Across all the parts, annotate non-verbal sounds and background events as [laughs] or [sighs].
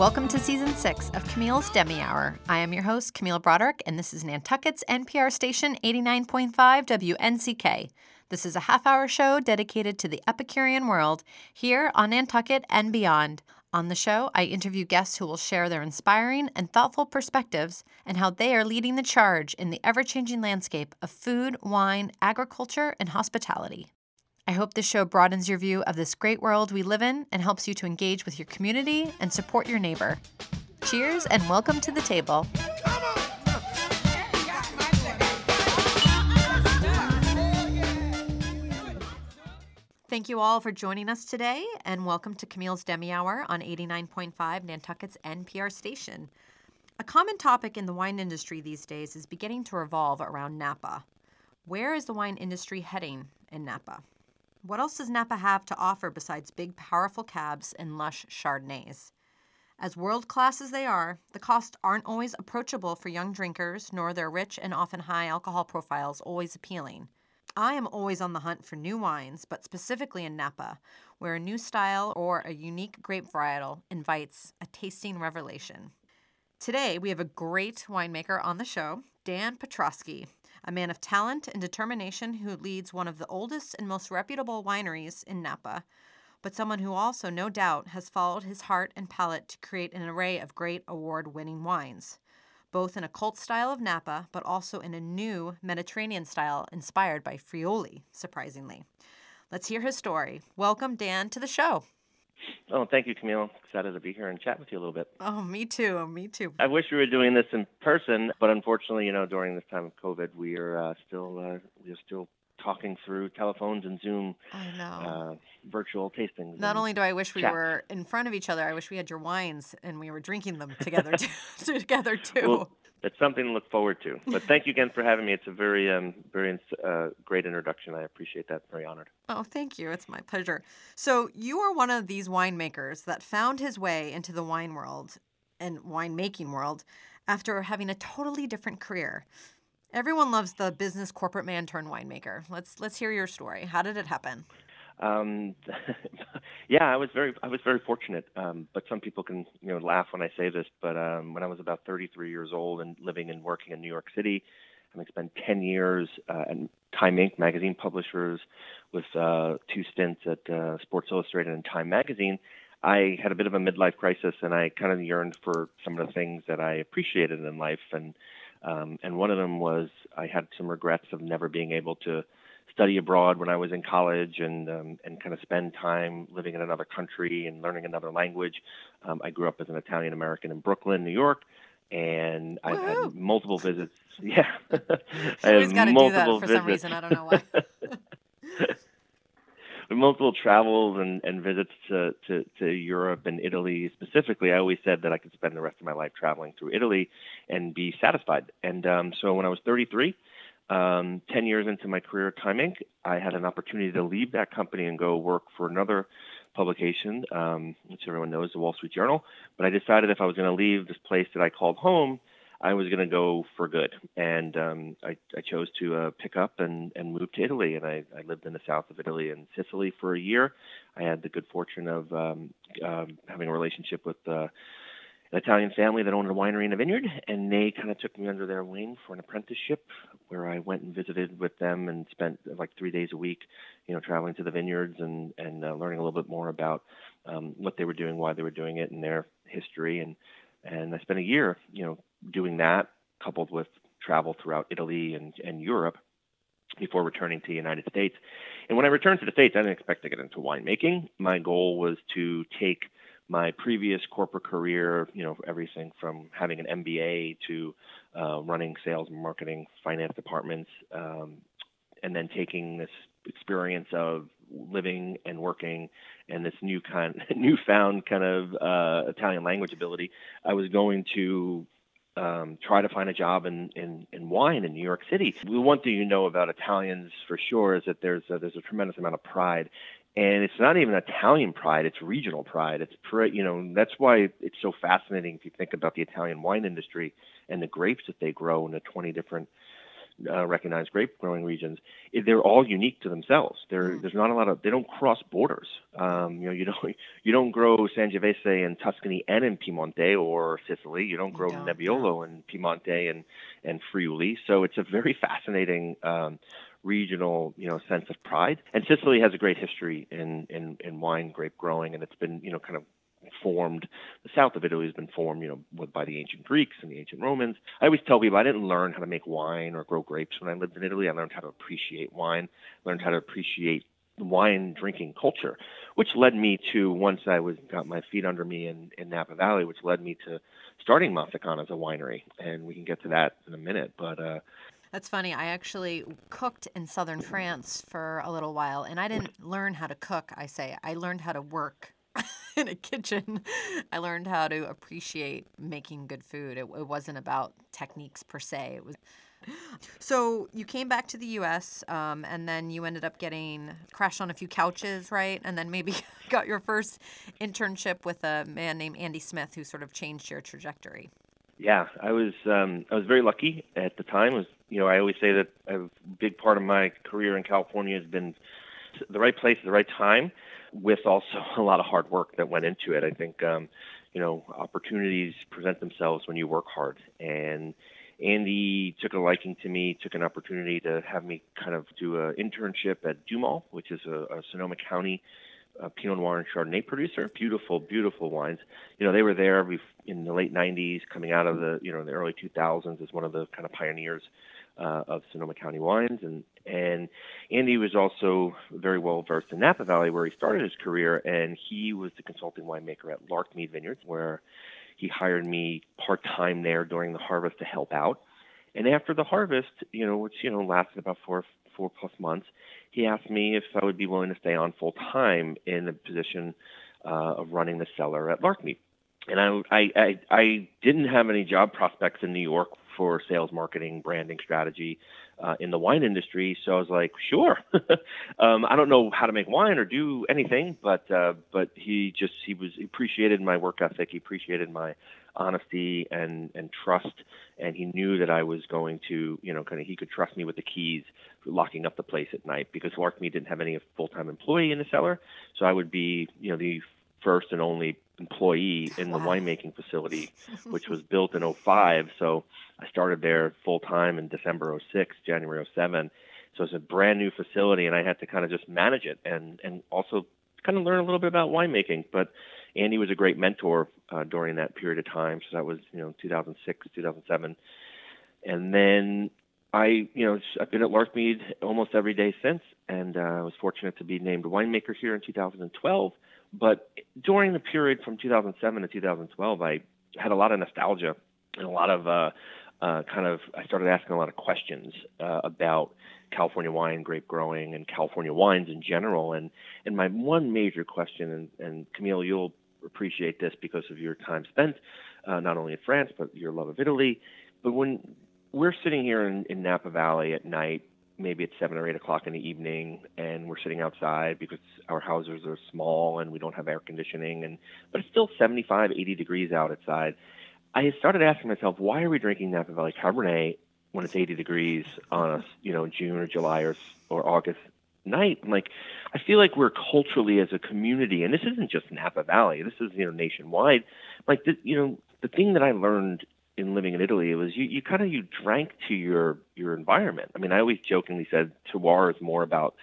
Welcome to season six of Camille's Demi Hour. I am your host, Camille Broderick, and this is Nantucket's NPR station 89.5 WNCK. This is a half hour show dedicated to the Epicurean world here on Nantucket and beyond. On the show, I interview guests who will share their inspiring and thoughtful perspectives and how they are leading the charge in the ever changing landscape of food, wine, agriculture, and hospitality. I hope this show broadens your view of this great world we live in and helps you to engage with your community and support your neighbor. Cheers and welcome to the table. Thank you all for joining us today, and welcome to Camille's Demi Hour on 89.5 Nantucket's NPR station. A common topic in the wine industry these days is beginning to revolve around Napa. Where is the wine industry heading in Napa? What else does Napa have to offer besides big, powerful cabs and lush Chardonnays? As world class as they are, the costs aren't always approachable for young drinkers, nor their rich and often high alcohol profiles always appealing. I am always on the hunt for new wines, but specifically in Napa, where a new style or a unique grape varietal invites a tasting revelation. Today, we have a great winemaker on the show, Dan Petroski, a man of talent and determination who leads one of the oldest and most reputable wineries in Napa, but someone who also, no doubt, has followed his heart and palate to create an array of great award winning wines, both in a cult style of Napa, but also in a new Mediterranean style inspired by Friuli, surprisingly. Let's hear his story. Welcome, Dan, to the show. Oh, thank you, Camille. Excited to be here and chat with you a little bit. Oh, me too. Me too. I wish we were doing this in person, but unfortunately, you know, during this time of COVID, we are uh, still uh, we are still talking through telephones and Zoom. I know. Uh, virtual tastings. Not only do I wish we chat. were in front of each other, I wish we had your wines and we were drinking them together [laughs] too, together too. Well, it's something to look forward to. But thank you again for having me. It's a very, um, very uh, great introduction. I appreciate that. Very honored. Oh, thank you. It's my pleasure. So, you are one of these winemakers that found his way into the wine world and winemaking world after having a totally different career. Everyone loves the business corporate man turned winemaker. Let's let's hear your story. How did it happen? Um, [laughs] yeah, I was very, I was very fortunate. Um, but some people can, you know, laugh when I say this. But um, when I was about 33 years old and living and working in New York City, I spent 10 years uh, at Time Inc. magazine publishers, with uh, two stints at uh, Sports Illustrated and Time Magazine. I had a bit of a midlife crisis, and I kind of yearned for some of the things that I appreciated in life, and um, and one of them was I had some regrets of never being able to study abroad when I was in college and um, and kind of spend time living in another country and learning another language. Um, I grew up as an Italian American in Brooklyn, New York, and I've had multiple visits. [laughs] Yeah, [laughs] I had to do that multiple for visits. some reason. I don't know why. [laughs] multiple travels and, and visits to, to, to Europe and Italy specifically, I always said that I could spend the rest of my life traveling through Italy and be satisfied. And um, so when I was 33, um, 10 years into my career at Time I had an opportunity to leave that company and go work for another publication, um, which everyone knows, the Wall Street Journal. But I decided if I was going to leave this place that I called home, I was going to go for good, and um, I, I chose to uh, pick up and, and move to Italy. And I, I lived in the south of Italy and Sicily for a year. I had the good fortune of um, um, having a relationship with uh, an Italian family that owned a winery and a vineyard, and they kind of took me under their wing for an apprenticeship, where I went and visited with them and spent like three days a week, you know, traveling to the vineyards and and uh, learning a little bit more about um, what they were doing, why they were doing it, and their history. And and I spent a year, you know, doing that, coupled with travel throughout Italy and and Europe before returning to the United States. And when I returned to the States, I didn't expect to get into winemaking. My goal was to take my previous corporate career, you know, everything from having an MBA to uh, running sales marketing, finance departments, um, and then taking this experience of living and working and this new kind, [laughs] newfound kind of uh, Italian language ability. I was going to um, try to find a job in, in, in wine in New York City. The one thing you know about Italians for sure is that there's a, there's a tremendous amount of pride, and it's not even Italian pride; it's regional pride. It's you know that's why it's so fascinating if you think about the Italian wine industry and the grapes that they grow in the 20 different uh, recognized grape growing regions, they're all unique to themselves. Mm. There's not a lot of they don't cross borders. Um, you know, you don't [laughs] you don't grow Sangiovese in Tuscany and in Piemonte or Sicily. You don't grow Nebbiolo in Piemonte and and Friuli. So it's a very fascinating. Um, regional, you know, sense of pride. And Sicily has a great history in, in, in wine grape growing, and it's been, you know, kind of formed. The south of Italy has been formed, you know, by the ancient Greeks and the ancient Romans. I always tell people I didn't learn how to make wine or grow grapes when I lived in Italy. I learned how to appreciate wine, learned how to appreciate wine drinking culture, which led me to once I was got my feet under me in, in Napa Valley, which led me to starting Massican as a winery, and we can get to that in a minute. But uh, that's funny. I actually cooked in southern France for a little while, and I didn't learn how to cook. I say I learned how to work [laughs] in a kitchen, I learned how to appreciate making good food. It, it wasn't about techniques per se. It was. So you came back to the U.S. Um, and then you ended up getting crashed on a few couches, right? And then maybe [laughs] got your first internship with a man named Andy Smith, who sort of changed your trajectory. Yeah, I was um, I was very lucky at the time. It was you know I always say that a big part of my career in California has been the right place at the right time with also [laughs] a lot of hard work that went into it. I think, um, you know, opportunities present themselves when you work hard. And Andy took a liking to me, took an opportunity to have me kind of do an internship at DuMOL, which is a, a Sonoma County uh, Pinot Noir and Chardonnay producer. Beautiful, beautiful wines. You know, they were there in the late 90s, coming out of the, you know, the early 2000s as one of the kind of pioneers uh, of Sonoma County wines, and and Andy was also very well versed in Napa Valley, where he started his career, and he was the consulting winemaker at Larkmead Vineyards, where he hired me part time there during the harvest to help out. And after the harvest, you know, which you know lasted about four four plus months, he asked me if I would be willing to stay on full time in the position uh, of running the cellar at Larkmead. And I, I I I didn't have any job prospects in New York for sales, marketing, branding strategy uh, in the wine industry. So I was like, sure. [laughs] um, I don't know how to make wine or do anything, but uh, but he just he was he appreciated my work ethic. He appreciated my honesty and and trust, and he knew that I was going to you know kind of he could trust me with the keys for locking up the place at night because Larkmead didn't have any full time employee in the cellar, so I would be you know the first and only employee [laughs] in the winemaking facility, [laughs] which was built in 05. So I started there full time in December 06, January 07. So it's a brand new facility, and I had to kind of just manage it and and also kind of learn a little bit about winemaking. But Andy was a great mentor uh, during that period of time. So that was you know 2006, 2007, and then I you know I've been at Larkmead almost every day since, and uh, I was fortunate to be named winemaker here in 2012 but during the period from 2007 to 2012, I had a lot of nostalgia and a lot of uh, uh, kind of I started asking a lot of questions uh, about California wine, grape growing, and California wines in general. And and my one major question, and, and Camille, you'll appreciate this because of your time spent uh, not only in France but your love of Italy. But when we're sitting here in, in Napa Valley at night maybe it's seven or eight o'clock in the evening and we're sitting outside because our houses are small and we don't have air conditioning and but it's still 75 80 degrees out outside i started asking myself why are we drinking napa valley cabernet when it's 80 degrees on a you know june or july or or august night? I'm like i feel like we're culturally as a community and this isn't just napa valley this is you know nationwide. Like the, you know the thing that i learned in living in Italy, it was you, you kind of you drank to your your environment. I mean, I always jokingly said terroir is more about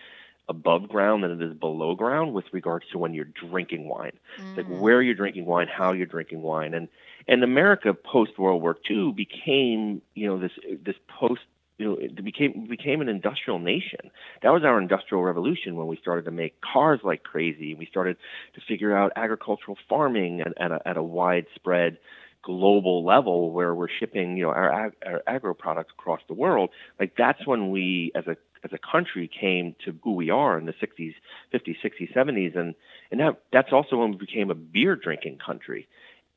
above ground than it is below ground with regards to when you're drinking wine. Mm. Like where you're drinking wine, how you're drinking wine, and and America post World War II became you know this this post you know it became became an industrial nation. That was our industrial revolution when we started to make cars like crazy. We started to figure out agricultural farming at, at a, at a widespread global level where we're shipping, you know, our, ag- our agro products across the world, like that's when we as a as a country came to who we are in the 60s, 50s, 60s, 70s, and and that that's also when we became a beer drinking country.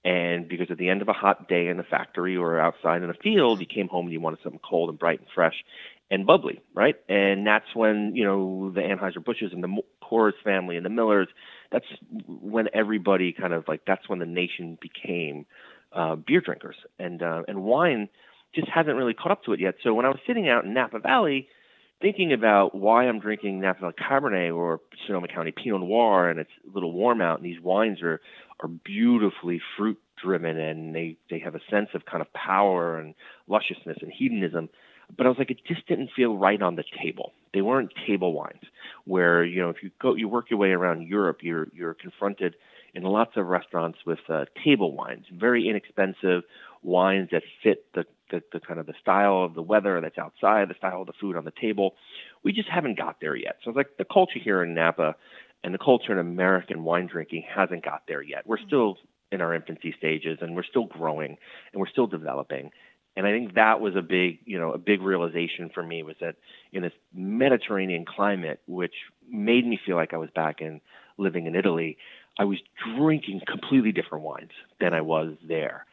And because at the end of a hot day in a factory or outside in a field, you came home and you wanted something cold and bright and fresh and bubbly, right? And that's when you know the Anheuser Busches and the Coors family and the Millers. That's when everybody kind of like that's when the nation became uh, beer drinkers, and uh, and wine just hasn't really caught up to it yet. So when I was sitting out in Napa Valley, thinking about why I'm drinking Napa Valley Cabernet or Sonoma County Pinot Noir, and it's a little warm out, and these wines are are beautifully fruit driven, and they they have a sense of kind of power and lusciousness and hedonism. But I was like, it just didn't feel right on the table. They weren't table wines, where you know if you go you work your way around Europe, you're you're confronted in lots of restaurants with uh, table wines, very inexpensive wines that fit the, the, the kind of the style of the weather that's outside, the style of the food on the table. We just haven't got there yet. So it's like the culture here in Napa and the culture in American wine drinking hasn't got there yet. We're still in our infancy stages and we're still growing and we're still developing. And I think that was a big, you know, a big realization for me was that in this Mediterranean climate, which made me feel like I was back in living in Italy, I was drinking completely different wines than I was there.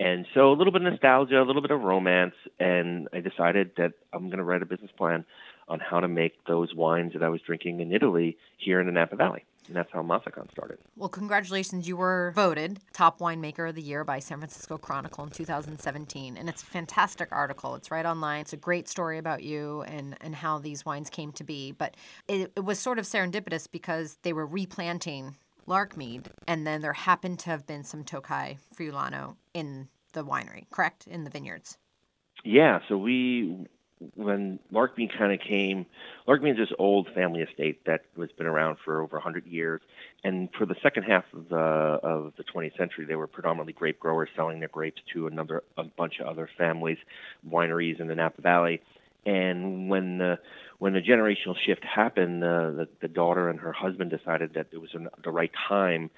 And so a little bit of nostalgia, a little bit of romance, and I decided that I'm going to write a business plan on how to make those wines that I was drinking in Italy here in the Napa Valley. And that's how Massican started. Well, congratulations. You were voted top winemaker of the year by San Francisco Chronicle in 2017. And it's a fantastic article. It's right online. It's a great story about you and, and how these wines came to be. But it, it was sort of serendipitous because they were replanting Larkmead, and then there happened to have been some Tocai Friulano in the winery, correct? In the vineyards. Yeah, so we when Larkmead kind of came, Larkmead is this old family estate that has been around for over 100 years, and for the second half of the of the 20th century, they were predominantly grape growers selling their grapes to another a bunch of other families, wineries in the Napa Valley, and when the when the generational shift happened, uh, the the daughter and her husband decided that it was an, the right time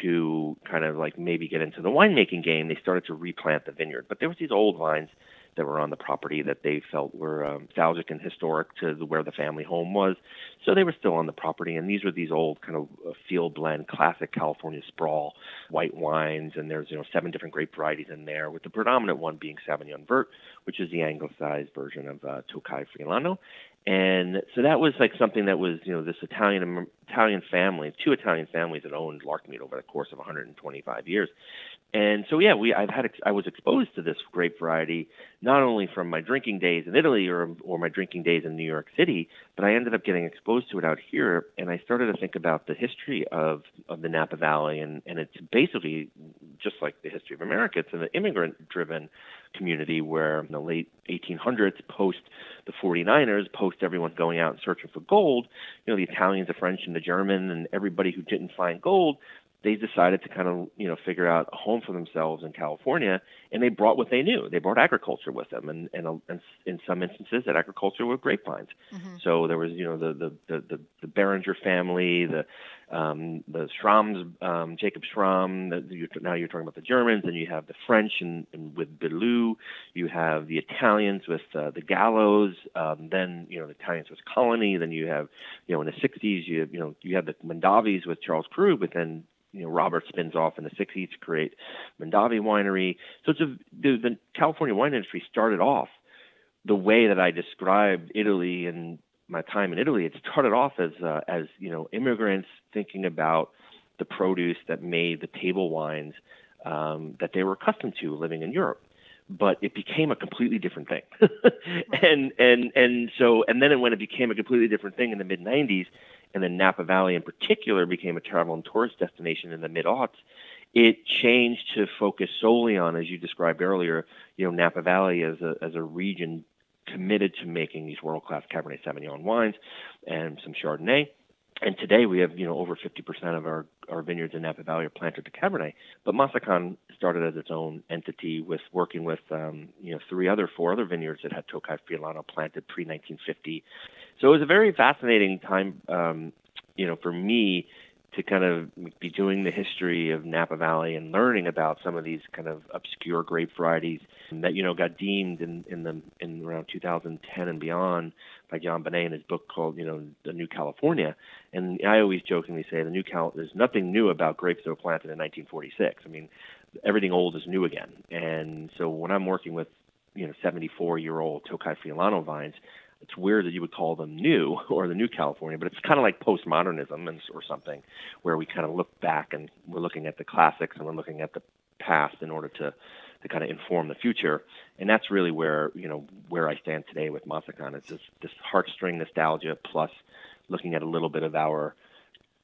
to kind of like maybe get into the winemaking game. They started to replant the vineyard, but there was these old vines that were on the property that they felt were um, nostalgic and historic to where the family home was. So they were still on the property, and these were these old kind of uh, field blend, classic California sprawl white wines, and there's you know seven different grape varieties in there, with the predominant one being Sauvignon Vert, which is the anglicized version of uh, Tocai Friulano, and so that was like something that was you know this Italian Italian family, two Italian families that owned Larkmead over the course of 125 years, and so yeah, we I've had I was exposed to this grape variety not only from my drinking days in Italy or or my drinking days in New York City, but I ended up getting exposed to it out here, and I started to think about the history of of the Napa Valley, and and it's basically just like the history of America. It's an immigrant-driven community where in the late 1800s, post the 49ers, post everyone going out and searching for gold, you know the Italians, the French, and the German, and everybody who didn't find gold they decided to kind of you know figure out a home for themselves in California, and they brought what they knew. They brought agriculture with them, and and, and in some instances, that agriculture were grapevines. Mm-hmm. So there was you know the the the the, the Beringer family, the um, the Schrams, um, Jacob Schram. The, you, now you're talking about the Germans, and you have the French and, and with Beaulieu. You have the Italians with uh, the Gallos. Um, then you know the Italians with Colony. Then you have you know in the 60s you have, you know you have the Mondavis with Charles Krug, but then you know Robert spins off in the 60s to create Mondavi Winery. So it's a, the, the California wine industry started off the way that I described Italy and my time in Italy. It started off as uh, as you know immigrants thinking about the produce that made the table wines um, that they were accustomed to living in Europe. But it became a completely different thing, [laughs] and and and so and then when it became a completely different thing in the mid '90s, and then Napa Valley in particular became a travel and tourist destination in the mid aughts, it changed to focus solely on, as you described earlier, you know, Napa Valley as a as a region committed to making these world class Cabernet Sauvignon wines and some Chardonnay. And today we have, you know, over 50% of our, our vineyards in Napa Valley are planted to Cabernet. But Massican started as its own entity with working with, um, you know, three other, four other vineyards that had Tocai Friulano planted pre-1950. So it was a very fascinating time, um, you know, for me to kind of be doing the history of Napa Valley and learning about some of these kind of obscure grape varieties that you know got deemed in in the in around 2010 and beyond by Jon Bonné in his book called you know the New California. And I always jokingly say the New Cal there's nothing new about grapes that were planted in 1946. I mean everything old is new again. And so when I'm working with you know 74 year old Tocai Friulano vines, it's weird that you would call them new [laughs] or the new California, but it's kind of like postmodernism and, or something, where we kind of look back and we're looking at the classics and we're looking at the past in order to to kind of inform the future. And that's really where you know where I stand today with Massican. It's this this heartstring nostalgia plus looking at a little bit of our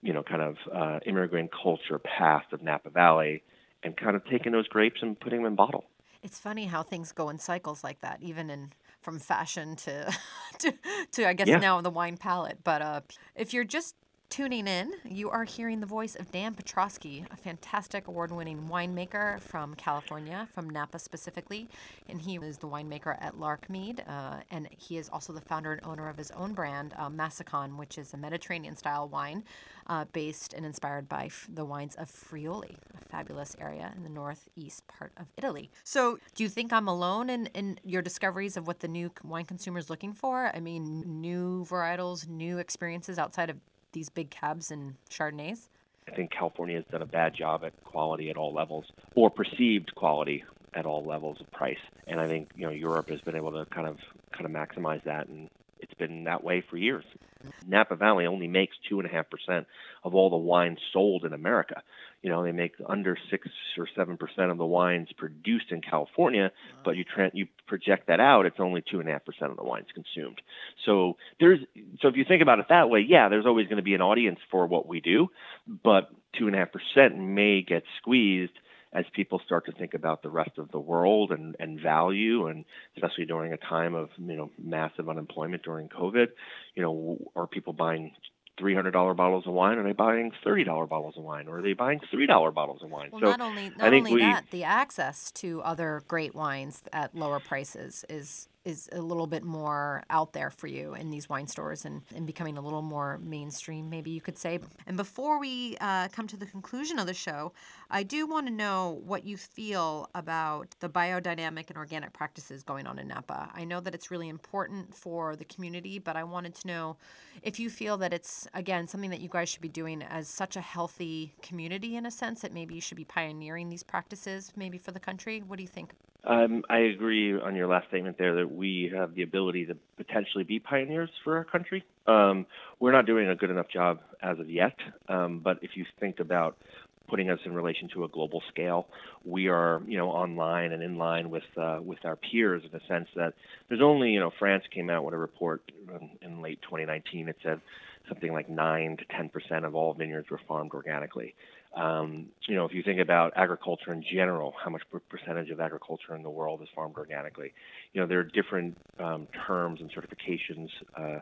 you know kind of uh, immigrant culture past of Napa Valley and kind of taking those grapes and putting them in bottle. It's funny how things go in cycles like that, even in from fashion to [laughs] to, to I guess yeah. now the wine palette. But uh, if you're just tuning in, you are hearing the voice of Dan Petroski, a fantastic award winning winemaker from California, from Napa specifically. And he is the winemaker at Larkmead. Uh, and he is also the founder and owner of his own brand, uh, Massican, which is a Mediterranean style wine uh, based and inspired by f- the wines of Friuli, a fabulous area in the northeast part of Italy. So, do you think I'm alone in, in your discoveries of what the new wine consumer is looking for? I mean, new varietals, new experiences outside of these big cabs and Chardonnays? I think California has done a bad job at quality at all levels, or perceived quality at all levels of price. And I think you know Europe has been able to kind of kind of maximize that, and it's been that way for years. Napa Valley only makes two and a half percent of all the wines sold in America. You know, they make under six or seven percent of the wines produced in California, but you tra- you project that out, it's only two and a half percent of the wines consumed. So there's so if you think about it that way, yeah, there's always going to be an audience for what we do, but two and a half percent may get squeezed as people start to think about the rest of the world and, and value, and especially during a time of you know massive unemployment during COVID, you know, are people buying three hundred dollar bottles of wine? Are they buying thirty dollar bottles of wine? Or are they buying three dollar bottles of wine? Well, so not only not only we, that, the access to other great wines at lower prices is is a little bit more out there for you in these wine stores and, and becoming a little more mainstream, maybe you could say. And before we uh, come to the conclusion of the show, I do want to know what you feel about the biodynamic and organic practices going on in Napa. I know that it's really important for the community, but I wanted to know if you feel that it's, again, something that you guys should be doing as such a healthy community in a sense that maybe you should be pioneering these practices maybe for the country. What do you think? Um, I agree on your last statement there that we have the ability to potentially be pioneers for our country. Um, we're not doing a good enough job as of yet, um, but if you think about putting us in relation to a global scale, we are, you know, online and in line with uh, with our peers in the sense that there's only, you know, France came out with a report in, in late 2019. It said something like nine to 10 percent of all vineyards were farmed organically. Um, you know, if you think about agriculture in general, how much percentage of agriculture in the world is farmed organically? You know, there are different um, terms and certifications, uh,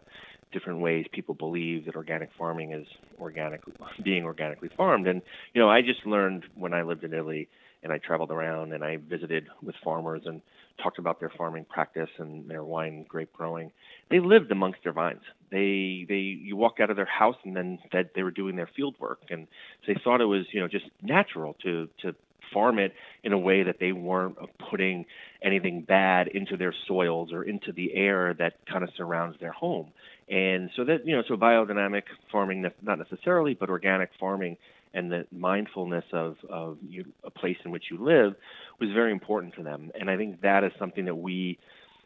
different ways people believe that organic farming is organic, [laughs] being organically farmed. And you know, I just learned when I lived in Italy and I traveled around and I visited with farmers and talked about their farming practice and their wine grape growing. They lived amongst their vines. They they you walk out of their house and then that they were doing their field work and they thought it was you know just natural to to farm it in a way that they weren't putting anything bad into their soils or into the air that kind of surrounds their home. And so that you know so biodynamic farming not necessarily but organic farming and the mindfulness of, of you, a place in which you live was very important to them. And I think that is something that we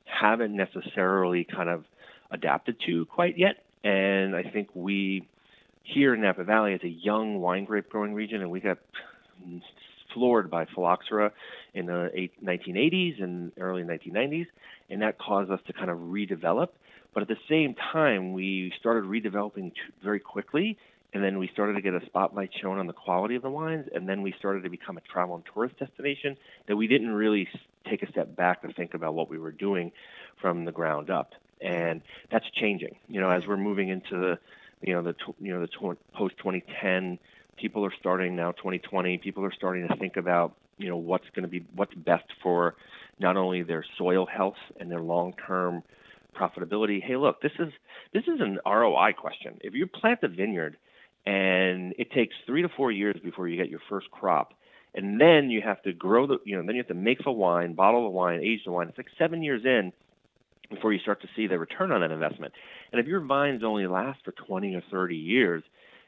haven't necessarily kind of adapted to quite yet. And I think we here in Napa Valley as a young wine grape growing region, and we got floored by phylloxera in the 1980s and early 1990s, and that caused us to kind of redevelop. But at the same time, we started redeveloping very quickly and then we started to get a spotlight shown on the quality of the wines, and then we started to become a travel and tourist destination that we didn't really take a step back to think about what we were doing from the ground up, and that's changing. You know, as we're moving into the, you know, the you know the tw- post 2010, people are starting now 2020. People are starting to think about you know what's going to be what's best for not only their soil health and their long-term profitability. Hey, look, this is this is an ROI question. If you plant a vineyard and it takes three to four years before you get your first crop. And then you have to grow the, you know, then you have to make the wine, bottle the wine, age the wine. It's like seven years in before you start to see the return on that investment. And if your vines only last for 20 or 30 years,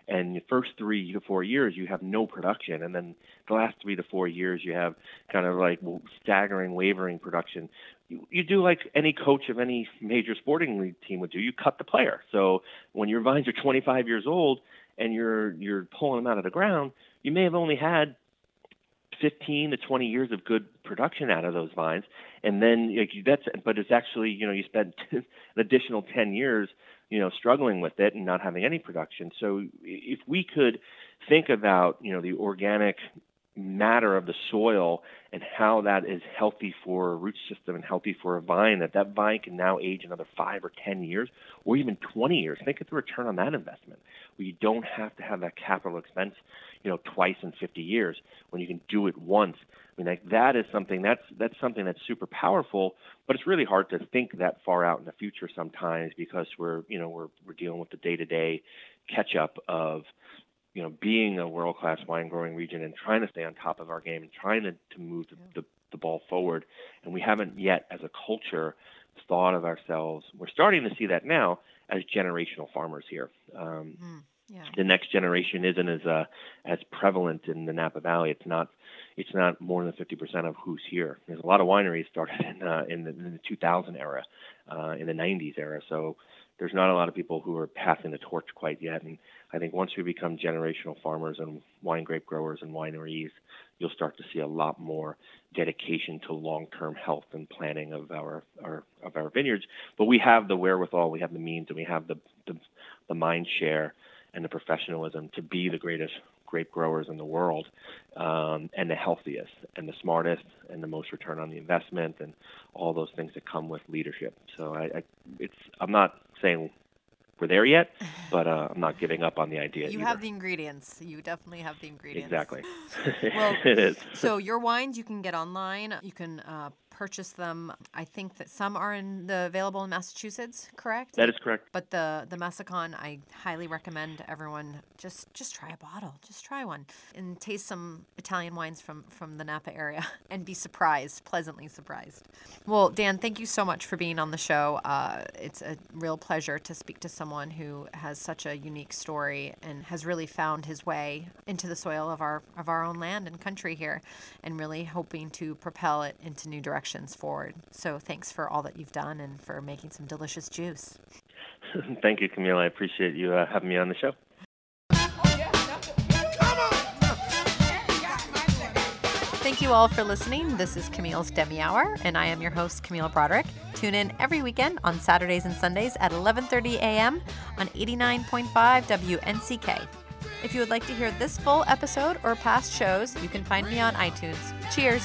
and the first three to four years you have no production, and then the last three to four years you have kind of like staggering, wavering production. You, you do like any coach of any major sporting league team would do. You cut the player. So when your vines are 25 years old, and you're you're pulling them out of the ground, you may have only had 15 to 20 years of good production out of those vines, and then like, that's but it's actually you know you spend [laughs] an additional 10 years you know struggling with it and not having any production. So if we could think about you know the organic matter of the soil and how that is healthy for a root system and healthy for a vine that that vine can now age another five or ten years or even 20 years think of the return on that investment where you don't have to have that capital expense you know twice in 50 years when you can do it once i mean like that is something that's that's something that's super powerful but it's really hard to think that far out in the future sometimes because we're you know we're we're dealing with the day-to-day catch up of you know, being a world class wine growing region and trying to stay on top of our game and trying to, to move the, the, the ball forward. And we haven't yet, as a culture, thought of ourselves. We're starting to see that now as generational farmers here. Um, mm, yeah. The next generation isn't as uh, as prevalent in the Napa Valley. It's not it's not more than 50% of who's here. There's a lot of wineries started in uh, in, the, in the 2000 era, uh, in the 90s era. So there's not a lot of people who are passing the torch quite yet. And I think once we become generational farmers and wine grape growers and wineries, you'll start to see a lot more dedication to long-term health and planning of our, our of our vineyards. But we have the wherewithal, we have the means, and we have the the, the mind share and the professionalism to be the greatest grape growers in the world um, and the healthiest and the smartest and the most return on the investment and all those things that come with leadership. So I, I it's I'm not saying we're there yet, [sighs] but uh, I'm not giving up on the idea. You either. have the ingredients. You definitely have the ingredients. Exactly. well, [laughs] it is. so your wines you can get online. You can uh, purchase them. I think that some are in the available in Massachusetts, correct? That is correct. But the the Massican, I highly recommend everyone just just try a bottle, just try one, and taste some Italian wines from from the Napa area, [laughs] and be surprised, pleasantly surprised. Well, Dan, thank you so much for being on the show. Uh, it's a real pleasure to speak to someone who has such a unique story and has really found his way into the soil of our of our own land and country here, and really hoping to propel it into new directions forward. So thanks for all that you've done and for making some delicious juice. [laughs] Thank you, Camille. I appreciate you uh, having me on the show. Thank you all for listening. This is Camille's Demi Hour, and I am your host, Camille Broderick. Tune in every weekend on Saturdays and Sundays at 11:30 a.m. on 89.5 WNCK. If you would like to hear this full episode or past shows, you can find me on iTunes. Cheers!